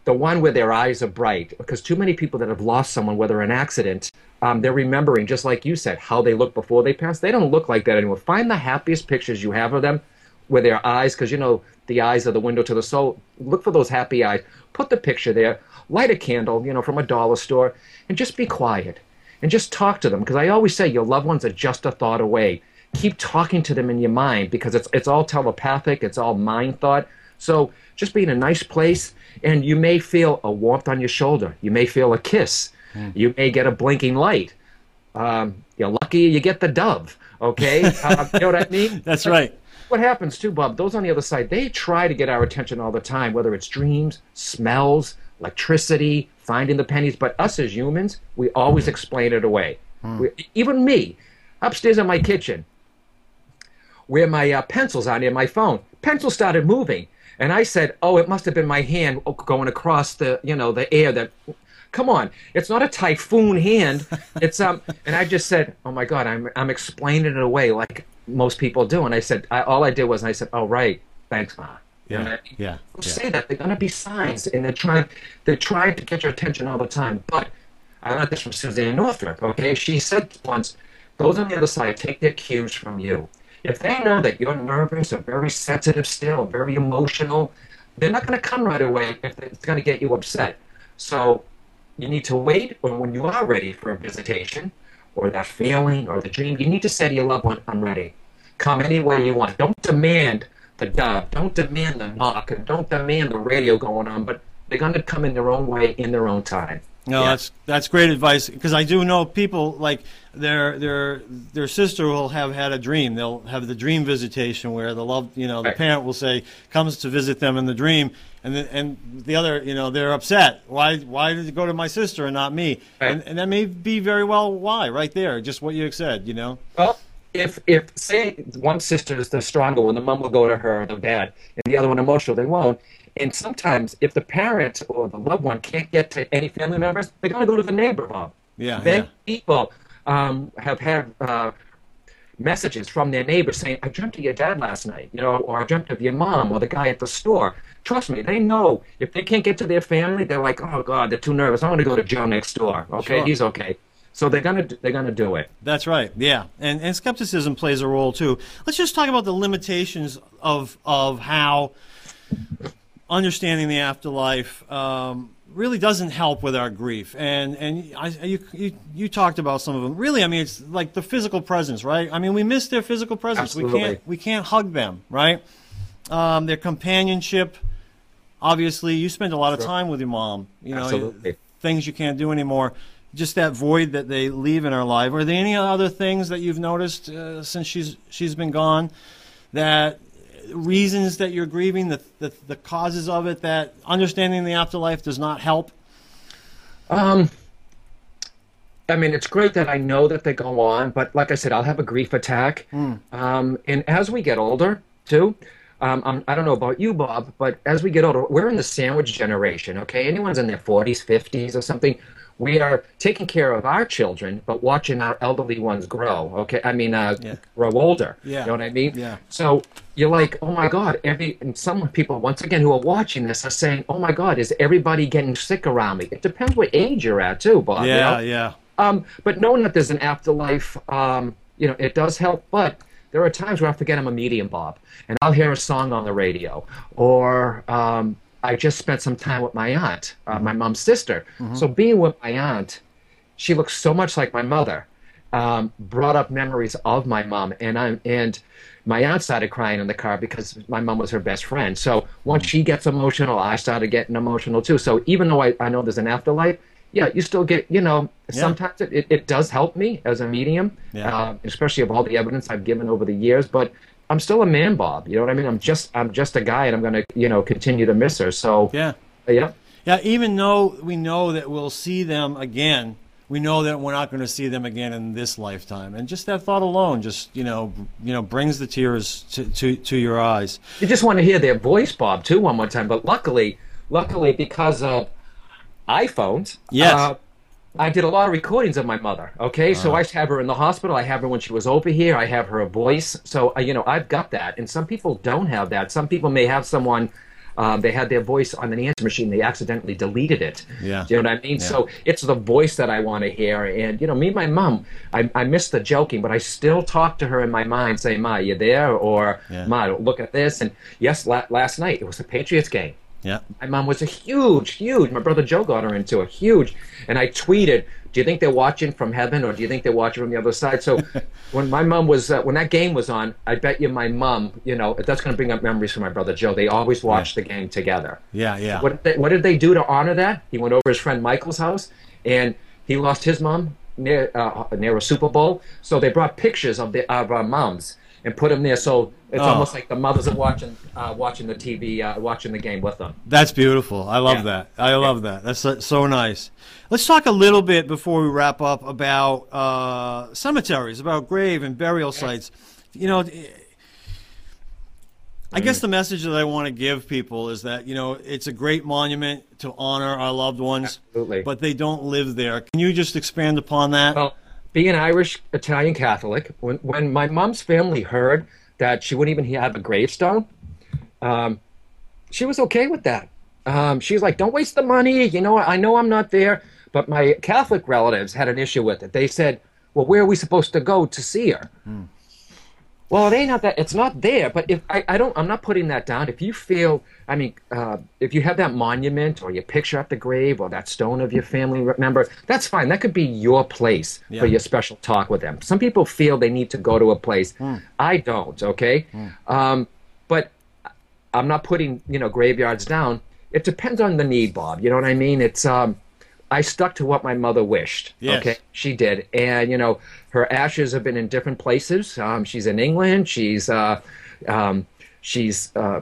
The one where their eyes are bright because too many people that have lost someone whether an accident um, they're remembering just like you said how they looked before they passed they don't look like that anymore. Find the happiest pictures you have of them with their eyes because you know the eyes are the window to the soul. Look for those happy eyes. Put the picture there light a candle you know from a dollar store and just be quiet and just talk to them because i always say your loved ones are just a thought away keep talking to them in your mind because it's it's all telepathic it's all mind thought so just be in a nice place, and you may feel a warmth on your shoulder. You may feel a kiss. You may get a blinking light. Um, you're lucky you get the dove. Okay, uh, you know what I mean? That's right. What happens too, Bob? Those on the other side, they try to get our attention all the time, whether it's dreams, smells, electricity, finding the pennies. But us as humans, we always explain it away. We, even me, upstairs in my kitchen, where my uh, pencils are near my phone. Pencil started moving, and I said, "Oh, it must have been my hand going across the, you know, the air." That, come on, it's not a typhoon hand. It's um, and I just said, "Oh my God, I'm I'm explaining it away like most people do." And I said, I, all I did was I said, "Oh right, thanks, ma." Yeah. Yeah. Yeah. say that they're gonna be signs, and they're trying they're trying to get your attention all the time. But I learned this from Suzanne Northrop. Okay, she said once, "Those on the other side take their cues from you. If they know that you're nervous or very sensitive still, very emotional, they're not going to come right away if it's going to get you upset. So you need to wait, or when you are ready for a visitation, or that feeling, or the dream, you need to say to your loved one, I'm ready. Come any way you want. Don't demand the dove. Don't demand the knock. And don't demand the radio going on, but they're going to come in their own way, in their own time. No, Yeah. that's that's great advice because I do know people like their their their sister will have had a dream. They'll have the dream visitation where the love, you know, the Right. parent will say comes to visit them in the dream, and the, and the other, you know, they're upset. Why why did it go to my sister and not me? Right. And, and that may be very well why right there, just what you said, you know. Well, if if say one sister is the stronger one, the mom will go to her, the dad, and the other one emotional, they won't. And sometimes, if the parent or the loved one can't get to any family members, they're going to go to the neighbor, Bob. Yeah, Many yeah. people um, have had uh, messages from their neighbors saying, "I dreamt of your dad last night," you know, or "I dreamt of your mom," or the guy at the store. Trust me, they know if they can't get to their family, they're like, "Oh God, they're too nervous. I'm going to go to Joe next door." Okay, Sure. he's okay. So they're gonna they're gonna do it. That's right. Yeah, and and skepticism plays a role too. Let's just talk about the limitations of of how understanding the afterlife um, really doesn't help with our grief. And and I, you, you you talked about some of them. Really, I mean, it's like the physical presence, right? I mean, we miss their physical presence. Absolutely. We can't we can't hug them, right? Um, their companionship. Obviously, you spend a lot of time with your mom. You know, Absolutely. things you can't do anymore. Just that void that they leave in our life. Are there any other things that you've noticed uh, since she's she's been gone? That reasons that you're grieving, the, the the causes of it, that understanding the afterlife does not help. Um, I mean, it's great that I know that they go on, but like I said, I'll have a grief attack. Um, and as we get older, too, um, I'm, I don't know about you, Bob, but as we get older, we're in the sandwich generation, okay? Anyone's in their 40s, 50s, or something. We are taking care of our children, but watching our elderly ones grow, okay? I mean, uh, Yeah. grow older. Yeah. You know what I mean? Yeah. So you're like, oh my God, every and some people once again who are watching this are saying, oh my God, is everybody getting sick around me? It depends what age you're at too, Bob. you Yeah, know? yeah, Um, but knowing that there's an afterlife, um, you know, it does help. But there are times where I forget I'm a medium, Bob, and I'll hear a song on the radio, or um, I just spent some time with my aunt, uh, my mom's sister. So being with my aunt, she looks so much like my mother. Um, brought up memories of my mom, and I and my aunt started crying in the car because my mom was her best friend. So once she gets emotional, I started getting emotional too. So even though I, I know there's an afterlife, yeah, you still get, you know, sometimes it, it, it does help me as a medium, Yeah. uh, especially of all the evidence I've given over the years. But I'm still a man, Bob. You know what I mean? I'm just I'm just a guy, and I'm gonna, you know, continue to miss her. So yeah, yeah. yeah. Even though we know that we'll see them again, we know that we're not going to see them again in this lifetime. And just that thought alone, just you know, you know, brings the tears to to, to your eyes. You just want to hear their voice, Bob, too, one more time. But luckily, luckily, because of iPhones, Yes. uh, I did a lot of recordings of my mother. Okay, so I have her in the hospital. I have her when she was over here. I have her voice. So uh, you know, I've got that. And some people don't have that. Some people may have someone. Um, they had their voice on an answer machine. They accidentally deleted it. Yeah. Do you know what I mean? Yeah. So it's the voice that I want to hear. And you know, me and my mom, I, I miss the joking, but I still talk to her in my mind, saying, "Ma, you there?" Or Yeah. "Ma, look at this." And yes, la- last night it was the Patriots game. Yeah. My mom was a huge, huge. My brother Joe got her into a huge, and I tweeted, "Do you think they're watching from heaven, or do you think they're watching from the other side?" So, when my mom was, uh, when that game was on, I bet you my mom, you know, that's going to bring up memories for my brother Joe. They always watched the game together. Yeah, yeah. What did, they, what did they do to honor that? He went over his friend Michael's house, and he lost his mom near uh, near a Super Bowl. So they brought pictures of the of our moms and put them there. So it's Oh. almost like the mothers are watching uh, watching the TV, uh, watching the game with them. That's beautiful. I love Yeah. that. I love that. That's so, so nice. Let's talk a little bit before we wrap up about uh, cemeteries, about grave and burial sites. You know, I guess the message that I want to give people is that you know it's a great monument to honor our loved ones, Absolutely. but they don't live there. Can you just expand upon that? Well, being Irish Italian Catholic, when when my mom's family heard that she wouldn't even have a gravestone, um, she was okay with that. Um, she's like, "Don't waste the money." You know, I know I'm not there, but my Catholic relatives had an issue with it. They said, "Well, where are we supposed to go to see her?" Well, it ain't not that. It's not there. But if I, I don't, I'm not putting that down. If you feel, I mean, uh, if you have that monument or your picture at the grave or that stone of your family member, that's fine. That could be your place Yeah. for your special talk with them. Some people feel they need to go to a place. Hmm. I don't. Okay. Um, but I'm not putting you know graveyards down. It depends on the need, Bob. You know what I mean? It's um, I stuck to what my mother wished. Yes. Okay, she did, and you know her ashes have been in different places. Um, she's in England. She's uh, um, she's uh,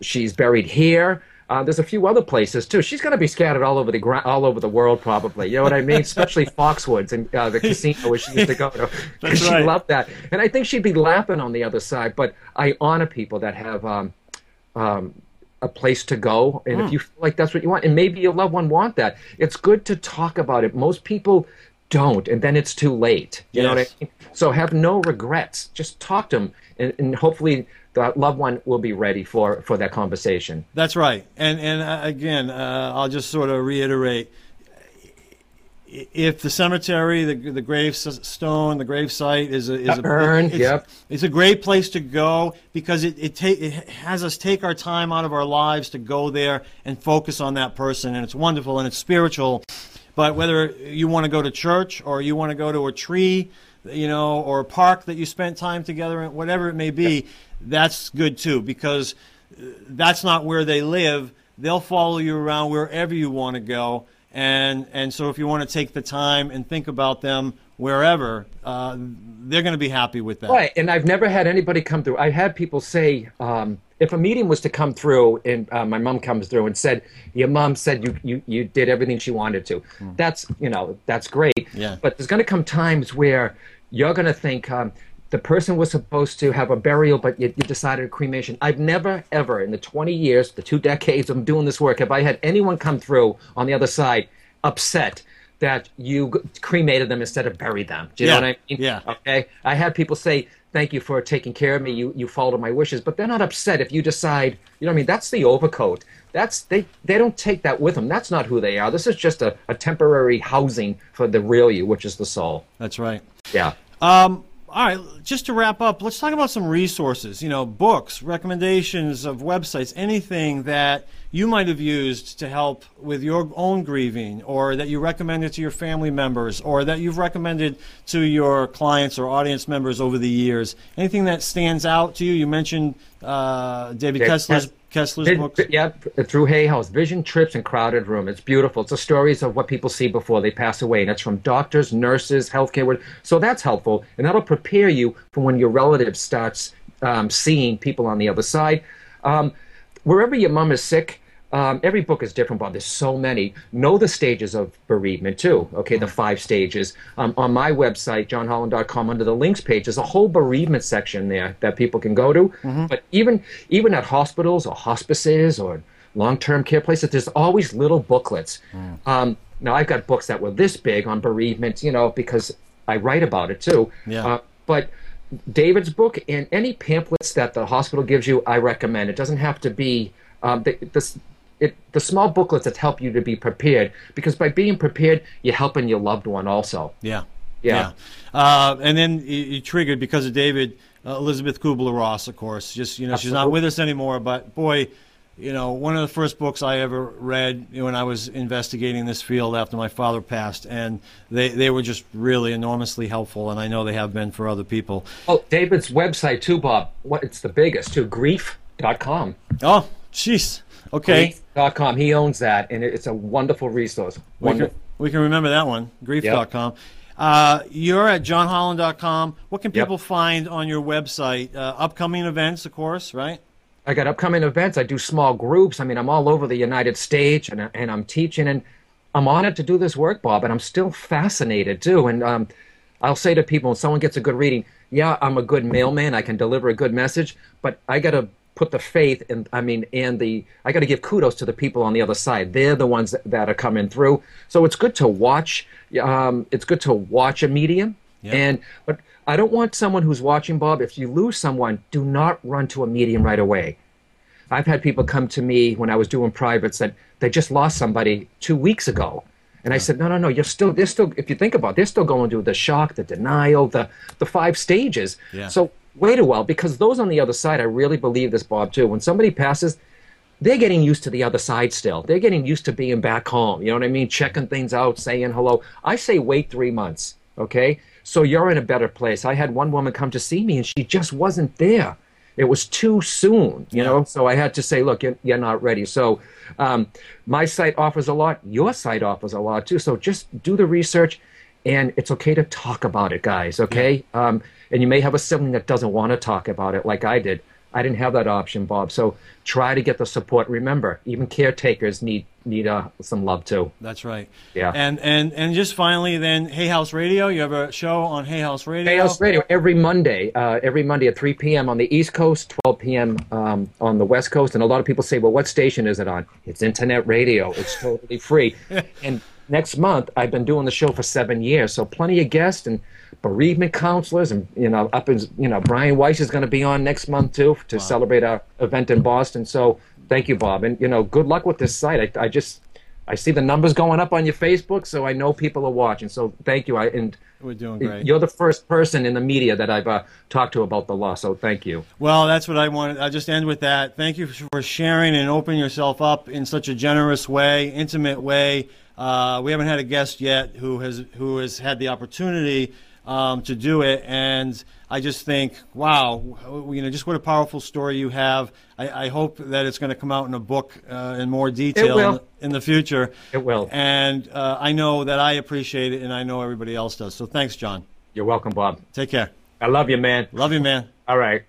she's buried here. Uh, there's a few other places too. She's going to be scattered all over the ground, all over the world, probably. You know what I mean? Especially Foxwoods and uh, the casino where she used to go to. That's she right. loved that, and I think she'd be laughing on the other side. But I honor people that have um, um, a place to go, and Hmm. if you feel like that's what you want, and maybe your loved one want that, it's good to talk about it. Most people don't, and then it's too late. You know what I Yes. mean? So have no regrets. Just talk to them, and, and hopefully the loved one will be ready for for that conversation. That's right. And and uh, again, uh, I'll just sort of reiterate: if the cemetery, the the gravestone, the gravesite is a is a urn, it's, yep. it's a great place to go because it it, ta- it has us take our time out of our lives to go there and focus on that person, and it's wonderful and it's spiritual. But whether you want to go to church or you want to go to a tree, you know, or a park that you spent time together in, whatever it may be, that's good too because uh, that's not where they live. They'll follow you around wherever you want to go, and and so if you want to take the time and think about them wherever, uh, they're going to be happy with that. Right, and I've never had anybody come through. I had people say, um, if a meeting was to come through, and uh, my mom comes through and said, "Your mom said you you, you did everything she wanted to," that's you know that's great. Yeah. But there's going to come times where you're going to think um, the person was supposed to have a burial, but you, you decided a cremation. I've never ever in the 20 years, the two decades of doing this work, have I had anyone come through on the other side upset that you cremated them instead of buried them. Do you Yeah, know what I mean? yeah. Okay. I had people say, "Thank you for taking care of me. You you followed my wishes," but they're not upset if you decide. You know what I mean? That's the overcoat. That's they they don't take that with them. That's not who they are. This is just a, a temporary housing for the real you, which is the soul. That's right. Yeah. Um, all right, just to wrap up, let's talk about some resources. You know, books, recommendations of websites, anything that you might have used to help with your own grieving, or that you recommended to your family members, or that you've recommended to your clients or audience members over the years. Anything that stands out to you? You mentioned uh, David Kessler's Kes- Kessler's books. yeah, through Hay House, Vision Trips and Crowded Room. It's beautiful. It's the stories of what people see before they pass away, and it's from doctors, nurses, healthcare. So that's helpful, and that'll prepare you for when your relative starts um, seeing people on the other side. Um, wherever your mom is sick, um, every book is different, Bob. There's so many. Know the stages of bereavement too. Okay, the five stages. Um, on my website, johnholland.com, under the links page, there's a whole bereavement section there that people can go to. But even even at hospitals or hospices or long-term care places, there's always little booklets. Um, now I've got books that were this big on bereavement, you know, because I write about it too. Yeah. Uh, but David's book and any pamphlets that the hospital gives you, I recommend. It doesn't have to be um, the, the, it, the small booklets that help you to be prepared because by being prepared, you're helping your loved one also. Yeah. Yeah. Uh, and then you, you triggered because of David, uh, Elisabeth Kübler-Ross, of course. Just you know, she's not with us anymore. But boy, you know, one of the first books I ever read when I was investigating this field after my father passed, and they they were just really enormously helpful, and I know they have been for other people. Oh, David's website too, Bob. What it's the biggest too. Grief.com. Oh, jeez. Okay. Grief.com. He owns that, and it's a wonderful resource. We can, we can remember that one, grief.com. Uh, you're at johnholland.com. What can Yep. people find on your website? Uh, upcoming events, of course, right? I got upcoming events. I do small groups. I mean, I'm all over the United States, and and I'm teaching, and I'm honored to do this work, Bob. And I'm still fascinated too. And um, I'll say to people, when someone gets a good reading, yeah, I'm a good mailman. I can deliver a good message, but I got to put the faith and I mean, and the I got to give kudos to the people on the other side. They're the ones that, that are coming through. So it's good to watch. Um, it's good to watch a medium, Yeah. and but I don't want someone who's watching, Bob. If you lose someone, do not run to a medium right away. I've had people come to me when I was doing privates that they just lost somebody two weeks ago. And I said, no, no, no, you're still, they're still, if you think about it, they're still going through the shock, the denial, the, the five stages. Yeah. So wait a while because those on the other side, I really believe this, Bob, too. When somebody passes, they're getting used to the other side still. They're getting used to being back home. You know what I mean? Checking things out, saying hello. I say wait three months, okay? So you're in a better place. I had one woman come to see me and she just wasn't there. It was too soon, you know? So I had to say, look, you're, you're not ready. So um, my site offers a lot. Your site offers a lot too. So just do the research and it's okay to talk about it, guys, okay? Um, and you may have a sibling that doesn't want to talk about it like I did. I didn't have that option, Bob. So try to get the support. Remember, even caretakers need need uh, some love too. That's right. Yeah. And and and just finally, then Hay House Radio. You have a show on Hay House Radio. Hay House Radio every Monday, uh, every Monday at 3 p.m. on the East Coast, 12 p.m. Um, on the West Coast. And a lot of people say, well, what station is it on? It's internet radio. It's totally free. and next month, I've been doing the show for seven years, so plenty of guests and bereavement counselors, and you know, up in you know, Brian Weiss is going to be on next month too to celebrate our event in Boston. So thank you, Bob, and you know, good luck with this site. I, I just. I see the numbers going up on your Facebook, so I know people are watching. So thank you. I and We're doing great. you're the first person in the media that I've uh, talked to about the law. So thank you. Well, that's what I wanted. I'll just end with that. Thank you for sharing and opening yourself up in such a generous way, intimate way. Uh, we haven't had a guest yet who has who has had the opportunity um, to do it, and I just think, wow, you know, just what a powerful story you have. I, I hope that it's going to come out in a book uh, in more detail in, in the future. It will. And uh, I know that I appreciate it, and I know everybody else does. So thanks, John. You're welcome, Bob. Take care. I love you, man. Love you, man. All right.